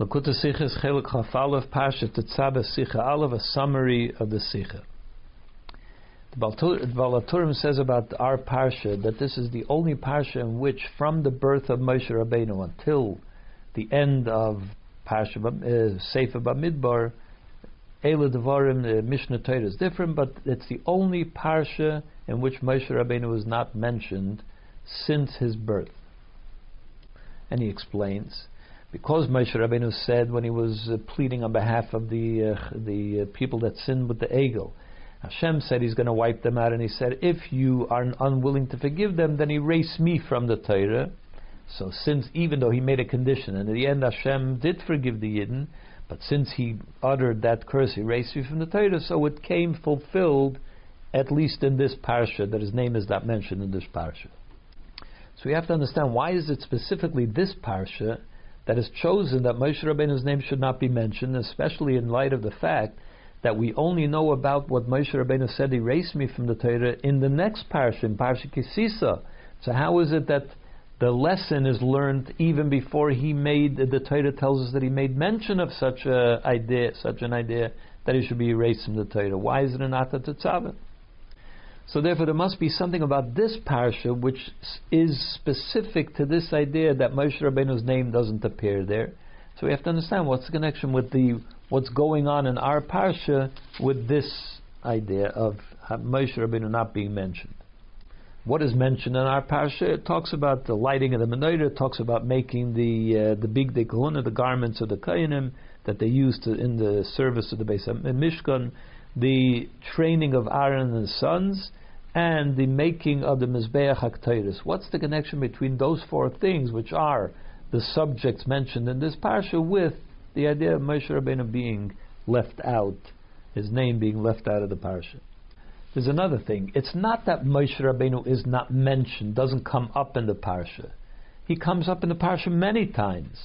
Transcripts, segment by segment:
Lakuta Sikha is Chelek Chafalev Parsha Tetzaveh Sikha Aleph, a summary of the Sikha. The Baal HaTurim says about our Parsha that this is the only Parsha in which, from the birth of Moshe Rabbeinu until the end of Parsha uh, Sefer Bamidbar, Eila Devarim, the Mishnah Torah is different, but it's the only Parsha in which Moshe Rabbeinu is not mentioned since his birth. And he explains because Moshe Rabbeinu said when he was uh, pleading on behalf of the uh, the uh, people that sinned with the egel, Hashem said He's going to wipe them out, and He said, if you are unwilling to forgive them, then erase me from the Torah. So since even though He made a condition, and in the end Hashem did forgive the Yidden, but since He uttered that curse, erase me from the Torah, so it came fulfilled, at least in this parsha, that His name is not mentioned in this parsha. So we have to understand why is it specifically this parsha that has chosen that Moshe Rabbeinu's name should not be mentioned, especially in light of the fact that we only know about what Moshe Rabbeinu said, erase me from the Torah, in the next parsha, in Parsha Ki Sisa. So how is it that the lesson is learned even before he made, the Torah tells us that he made mention of such a idea, such an idea, that he should be erased from the Torah. Why is it an Ata Tetzaveh? So therefore, there must be something about this parsha which is specific to this idea that Moshe Rabbeinu's name doesn't appear there. So we have to understand what's the connection with the what's going on in our parsha with this idea of Moshe Rabbeinu not being mentioned. What is mentioned in our parsha? It talks about the lighting of the menorah. It talks about making the uh, the big kahuna, the garments of the kohanim that they used to, in the service of the Beis Mishkan, the training of Aaron and his sons, and the making of the Mizbeach HaKtairis. What's the connection between those four things, which are the subjects mentioned in this parsha, with the idea of Moshe Rabbeinu being left out, his name being left out of the parsha? There's another thing. It's not that Moshe Rabbeinu is not mentioned, doesn't come up in the parsha. He comes up in the parsha many times.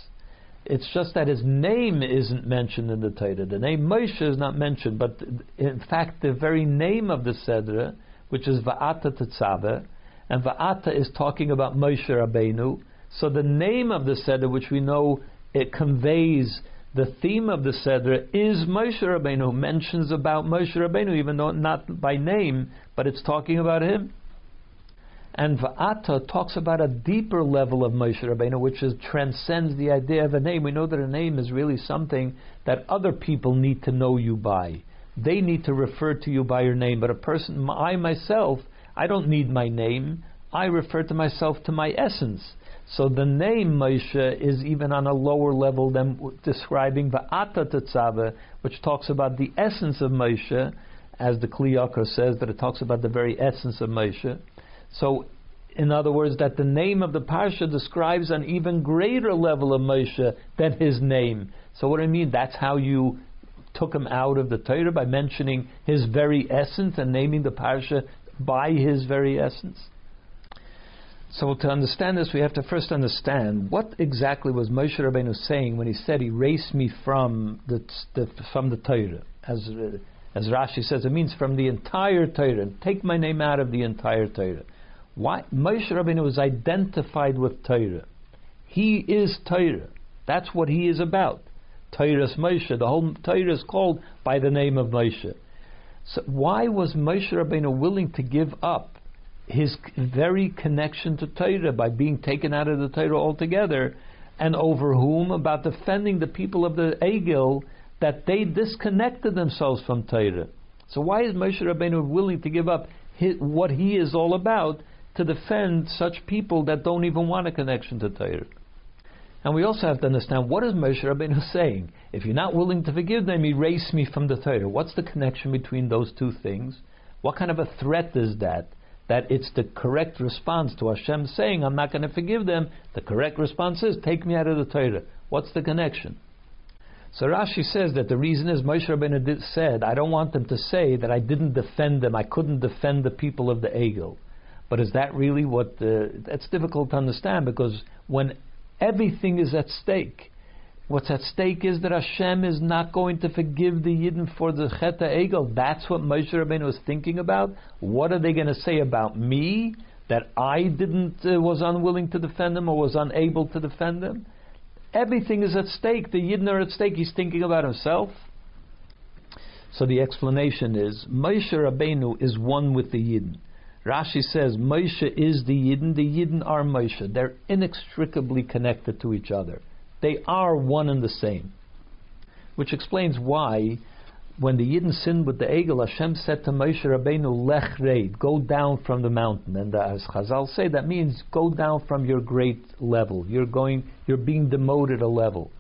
It's just that his name isn't mentioned in the Torah. The name Moshe is not mentioned, but in fact, the very name of the Sedra which is Va'ata Tetzaveh, and Va'ata is talking about Moshe Rabbeinu. So the name of the Seder, which we know it conveys the theme of the Seder, is Moshe Rabbeinu, mentions about Moshe Rabbeinu, even though not by name, but it's talking about him. And Va'ata talks about a deeper level of Moshe Rabbeinu, which is, transcends the idea of a name. We know that a name is really something that other people need to know you by. They need to refer to you by your name. But a person, I myself, I don't need my name. I refer to myself to my essence. So the name Moshe is even on a lower level than describing the Ata which talks about the essence of Moshe, as the Kli Yakar says, that it talks about the very essence of Moshe. So, in other words, that the name of the Parsha describes an even greater level of Moshe than his name. So what I mean? That's how you took him out of the Torah by mentioning his very essence and naming the parsha by his very essence. So to understand this, we have to first understand what exactly was Moshe Rabbeinu saying when he said, "Erase me from the, the from the Torah." As as Rashi says, it means from the entire Torah. Take my name out of the entire Torah. Why Moshe Rabbeinu was identified with Torah. He is Torah. That's what he is about. Torah's Moshe. The whole Torah is called by the name of Moshe. So why was Moshe Rabbeinu willing to give up his very connection to Torah by being taken out of the Torah altogether, and over whom about defending the people of the Egel that they disconnected themselves from Torah? So why is Moshe Rabbeinu willing to give up his, what he is all about to defend such people that don't even want a connection to Torah? And we also have to understand what is Moshe Rabbeinu saying? If you're not willing to forgive them, erase me from the Torah. What's the connection between those two things? What kind of a threat is that? That it's the correct response to Hashem saying, I'm not going to forgive them. The correct response is, take me out of the Torah. What's the connection? So Rashi says that the reason is Moshe Rabbeinu did, said, I don't want them to say that I didn't defend them, I couldn't defend the people of the Egel. But is that really what the, that's difficult to understand because when Everything is at stake. What's at stake is that Hashem is not going to forgive the Yidden for the Cheta Egel. That's what Moshe Rabbeinu was thinking about. What are they going to say about me? That I didn't uh, was unwilling to defend them or was unable to defend them? Everything is at stake. The Yidden are at stake. He's thinking about himself. So the explanation is Moshe Rabbeinu is one with the Yidden. Rashi says Moshe is the Yidden, the Yidden are Moshe. They're inextricably connected to each other. They are one and the same. Which explains why, when the Yidden sinned with the Egel, Hashem said to Moshe Rabbeinu, Lech reid, go down from the mountain. And as Chazal say, that means go down from your great level. You're going, you're being demoted a level.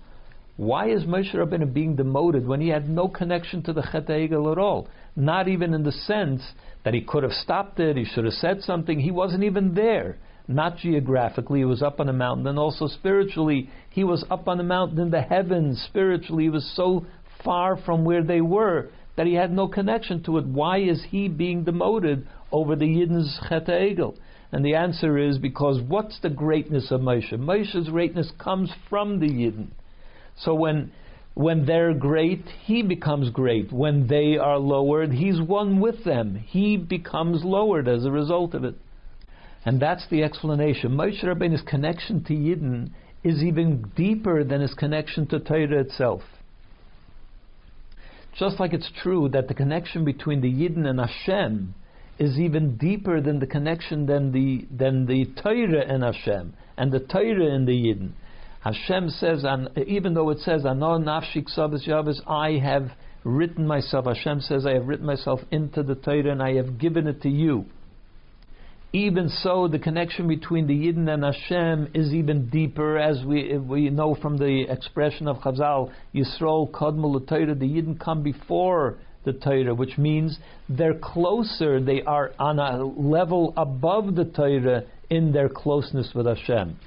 Why is Moshe Rabbeinu being demoted when he had no connection to the Chet Egel at all? Not even in the sense that he could have stopped it, he should have said something. He wasn't even there. Not geographically, he was up on the mountain, and also spiritually, he was up on the mountain in the heavens. Spiritually, he was so far from where they were that he had no connection to it. Why is he being demoted over the Yidden's Chet Egel? And the answer is because what's the greatness of Moshe? Moshe's greatness comes from the Yidden. So when when they're great, he becomes great. When they are lowered, he's one with them. He becomes lowered as a result of it. And that's the explanation. Moshe Rabbeinu's connection to Yidden is even deeper than his connection to Torah itself. Just like it's true that the connection between the Yidden and Hashem is even deeper than the connection than the than the Torah and Hashem and the Torah and the Yidden. Hashem says, and even though it says, "Ano nafshik sabes yavis," I have written myself. Hashem says, "I have written myself into the Torah, and I have given it to you." Even so, the connection between the Yidden and Hashem is even deeper, as we we know from the expression of Chazal, Yisrael Kadmul Torah. The Yidden come before the Torah, which means they're closer. They are on a level above the Torah in their closeness with Hashem.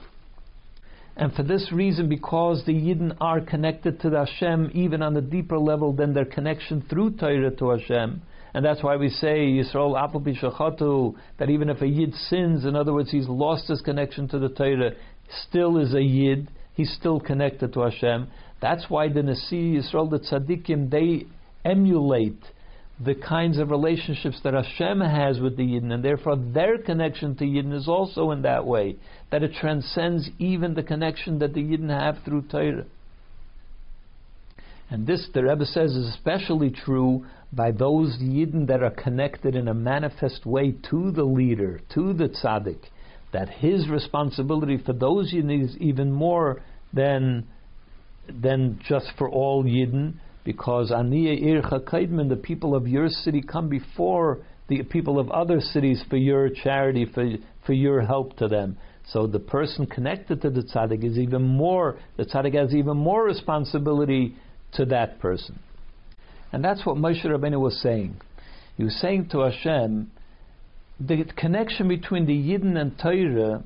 And for this reason, because the Yidden are connected to the Hashem even on a deeper level than their connection through Torah to Hashem, and that's why we say Yisrael Apel Bishachatu, that even if a Yid sins, in other words, he's lost his connection to the Torah, still is a Yid, he's still connected to Hashem. That's why the Nasi Yisrael, the Tzaddikim, they emulate the kinds of relationships that Hashem has with the Yidden, and therefore their connection to Yidden is also in that way, that it transcends even the connection that the Yidden have through Torah. And this, the Rebbe says, is especially true by those Yidden that are connected in a manifest way to the leader, to the tzaddik, that his responsibility for those Yidden is even more than, than just for all Yidden, because Aniya Ircha Kaidman, the people of your city come before the people of other cities for your charity, for, for your help to them. So the person connected to the tzaddik is even more, the tzaddik has even more responsibility to that person. And that's what Moshe Rabbeinu was saying. He was saying to Hashem, the connection between the Yidden and Torah,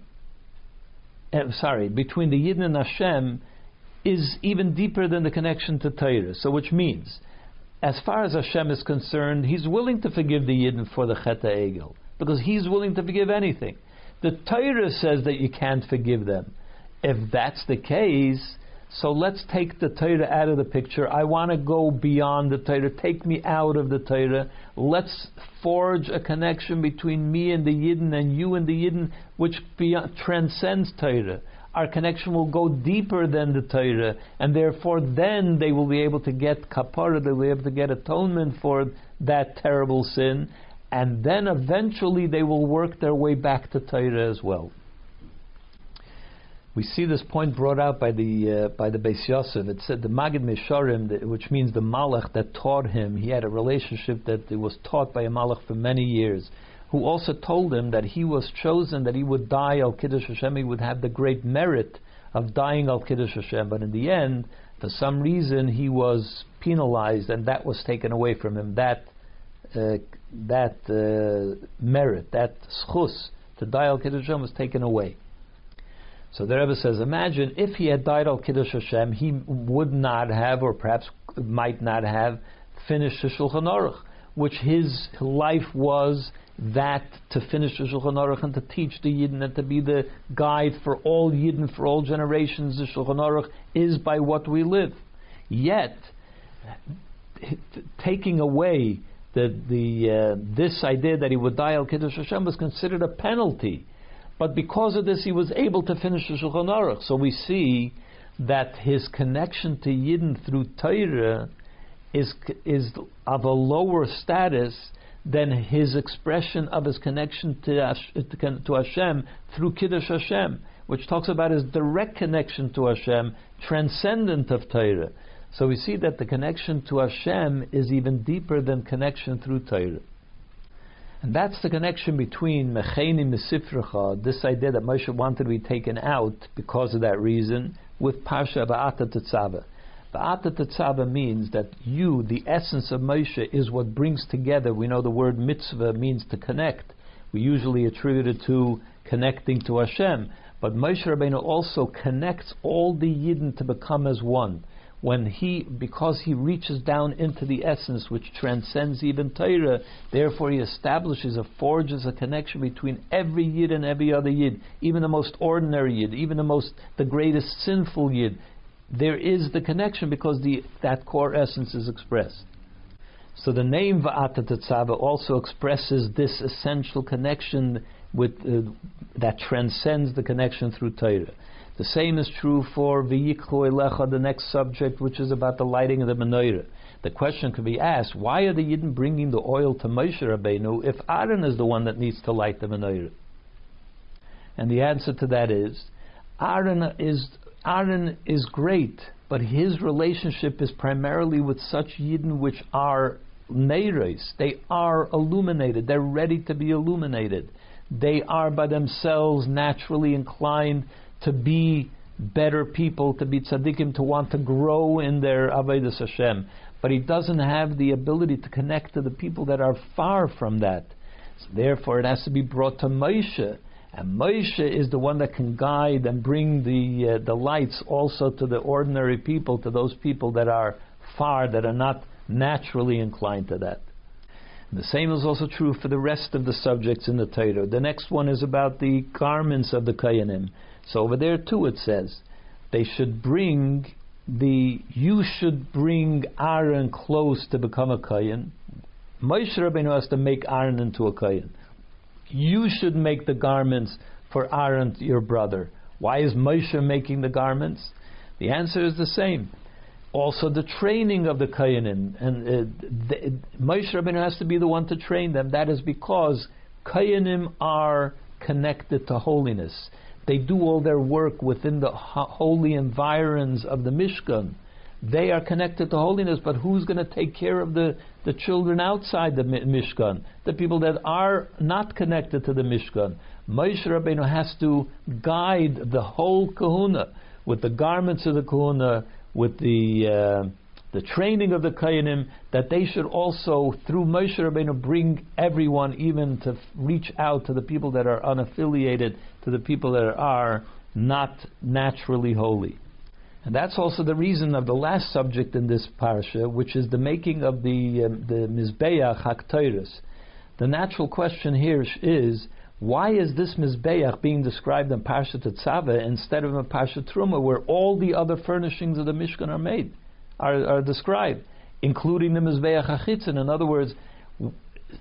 uh, sorry, between the Yidden and Hashem is even deeper than the connection to Torah. So, which means, as far as Hashem is concerned, He's willing to forgive the Yidden for the Chet Egel because He's willing to forgive anything. The Torah says that you can't forgive them. If that's the case, so let's take the Torah out of the picture. I want to go beyond the Torah. Take me out of the Torah. Let's forge a connection between me and the Yidden and you and the Yidden, which beyond, transcends Torah our connection will go deeper than the Torah, and therefore then they will be able to get kapara, they will be able to get atonement for that terrible sin, and then eventually they will work their way back to Torah as well. We see this point brought out by the uh, by the Beis Yosef. It said the Magid Misharim, which means the Malach that taught him. He had a relationship that was taught by a Malach for many years who also told him that he was chosen, that he would die al Kiddush Hashem, he would have the great merit of dying al Kiddush Hashem. But in the end, for some reason, he was penalized, and that was taken away from him. That uh, that uh, merit, that schus to die al Kiddush Hashem, was taken away. So the Rebbe says, imagine if he had died al Kiddush Hashem, he would not have, or perhaps might not have, finished the Shulchan Aruch, which his life was that to finish the Shulchan Aruch and to teach the Yidden and to be the guide for all Yidden for all generations. The Shulchan Aruch is by what we live. Yet, taking away the, the uh, this idea that he would die al Kiddush Hashem was considered a penalty. But because of this, he was able to finish the Shulchan Aruch. So we see that his connection to Yidden through Torah is, is of a lower status than his expression of his connection to, to Hashem through Kiddush Hashem, which talks about his direct connection to Hashem, transcendent of Torah. So we see that the connection to Hashem is even deeper than connection through Torah. And that's the connection between Mecheni Mesifrecha, this idea that Moshe wanted to be taken out because of that reason, with Parsha Ba'ata Tetzaveh. Ba'ata Tetzaveh means that you, the essence of Moshe, is what brings together. We know the word mitzvah means to connect. We usually attribute it to connecting to Hashem. But Moshe Rabbeinu also connects all the Yidden to become as one when he, because he reaches down into the essence which transcends even Torah, therefore he establishes, a forges a connection between every Yid and every other Yid, even the most ordinary Yid, even the most, the greatest sinful Yid. There is the connection because the, that core essence is expressed. So the name Va'ata Tetzaveh also expresses this essential connection with, uh, that transcends the connection through Torah. The same is true for Elecha, the next subject, which is about the lighting of the menorah. The question could be asked, why are the Yidden bringing the oil to Moshe Rabbeinu if Aaron is the one that needs to light the menorah? And the answer to that is, Aaron is, Aaron is great, but his relationship is primarily with such Yidden which are neiros. They are illuminated. They're ready to be illuminated. They are by themselves naturally inclined to be better people, to be tzaddikim, to want to grow in their avodas Hashem. But he doesn't have the ability to connect to the people that are far from that. So therefore, it has to be brought to Moshe. And Moshe is the one that can guide and bring the, uh, the lights also to the ordinary people, to those people that are far, that are not naturally inclined to that. And the same is also true for the rest of the subjects in the Torah. The next one is about the garments of the Kohanim. So over there too it says they should bring the you should bring Aaron close to become a kohen. Moshe Rabbeinu has to make Aaron into a kohen. You should make the garments for Aaron, your brother. Why is Moshe making the garments? The answer is the same. Also, the training of the kohenim, and uh, the, Moshe Rabbeinu has to be the one to train them. That is because kohenim are connected to holiness. They do all their work within the holy environs of the Mishkan. They are connected to holiness, but who's going to take care of the, the children outside the Mishkan? The people that are not connected to the Mishkan. Moshe Rabbeinu has to guide the whole kahuna with the garments of the kahuna, with the uh, the training of the Kohanim, that they should also, through Moshe Rabbeinu, bring everyone even to reach out to the people that are unaffiliated, to the people that are not naturally holy. And that's also the reason of the last subject in this parsha, which is the making of the um, the Mizbeach HaKtoiris. The natural question here is, why is this Mizbeach being described in Parsha Tetzaveh instead of in Parsha Truma, where all the other furnishings of the Mishkan are made? are, are described, including the Mizbeach HaChitzin. In other words,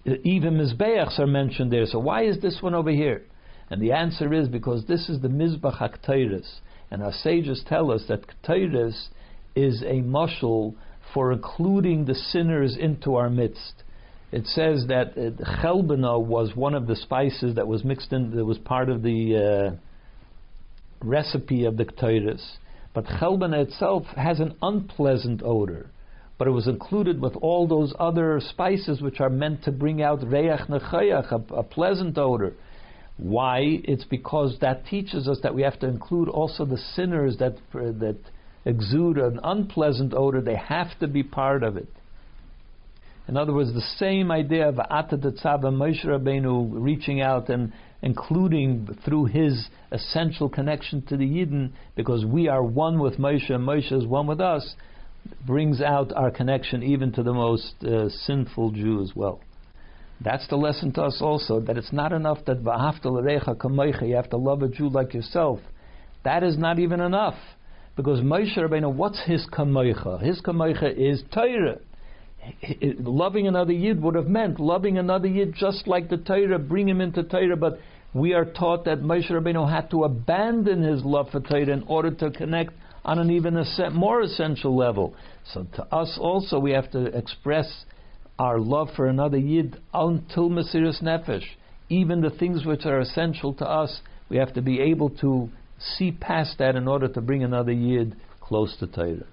even Mizbeachs are mentioned there. So why is this one over here? And the answer is because this is the Mizbach HaKteiris. And our sages tell us that Keteiris is a mushal for including the sinners into our midst. It says that uh, chelbana was one of the spices that was mixed in, that was part of the uh, recipe of the Keteiris. But chelbana itself has an unpleasant odor. But it was included with all those other spices which are meant to bring out reach nechayach, a, a pleasant odor. Why? It's because that teaches us that we have to include also the sinners that uh, that exude an unpleasant odor. They have to be part of it. In other words, the same idea of Ata Tzava Moshe Rabbeinu reaching out and including through his essential connection to the Yidden, because we are one with Moshe and Moshe is one with us, brings out our connection even to the most uh, sinful Jew as well. That's the lesson to us also, that it's not enough that v'ahavta l'recha kamoicha, you have to love a Jew like yourself. That is not even enough. Because Moshe Rabbeinu, what's his kamoicha? His kamoicha is Torah loving another yid would have meant loving another yid just like the Torah, bring him into Torah. But we are taught that Moshe Rabbeinu had to abandon his love for Torah in order to connect on an even more essential level. So to us also, we have to express our love for another Yid until Mesiris Nefesh. Even the things which are essential to us, we have to be able to see past that in order to bring another Yid close to Torah.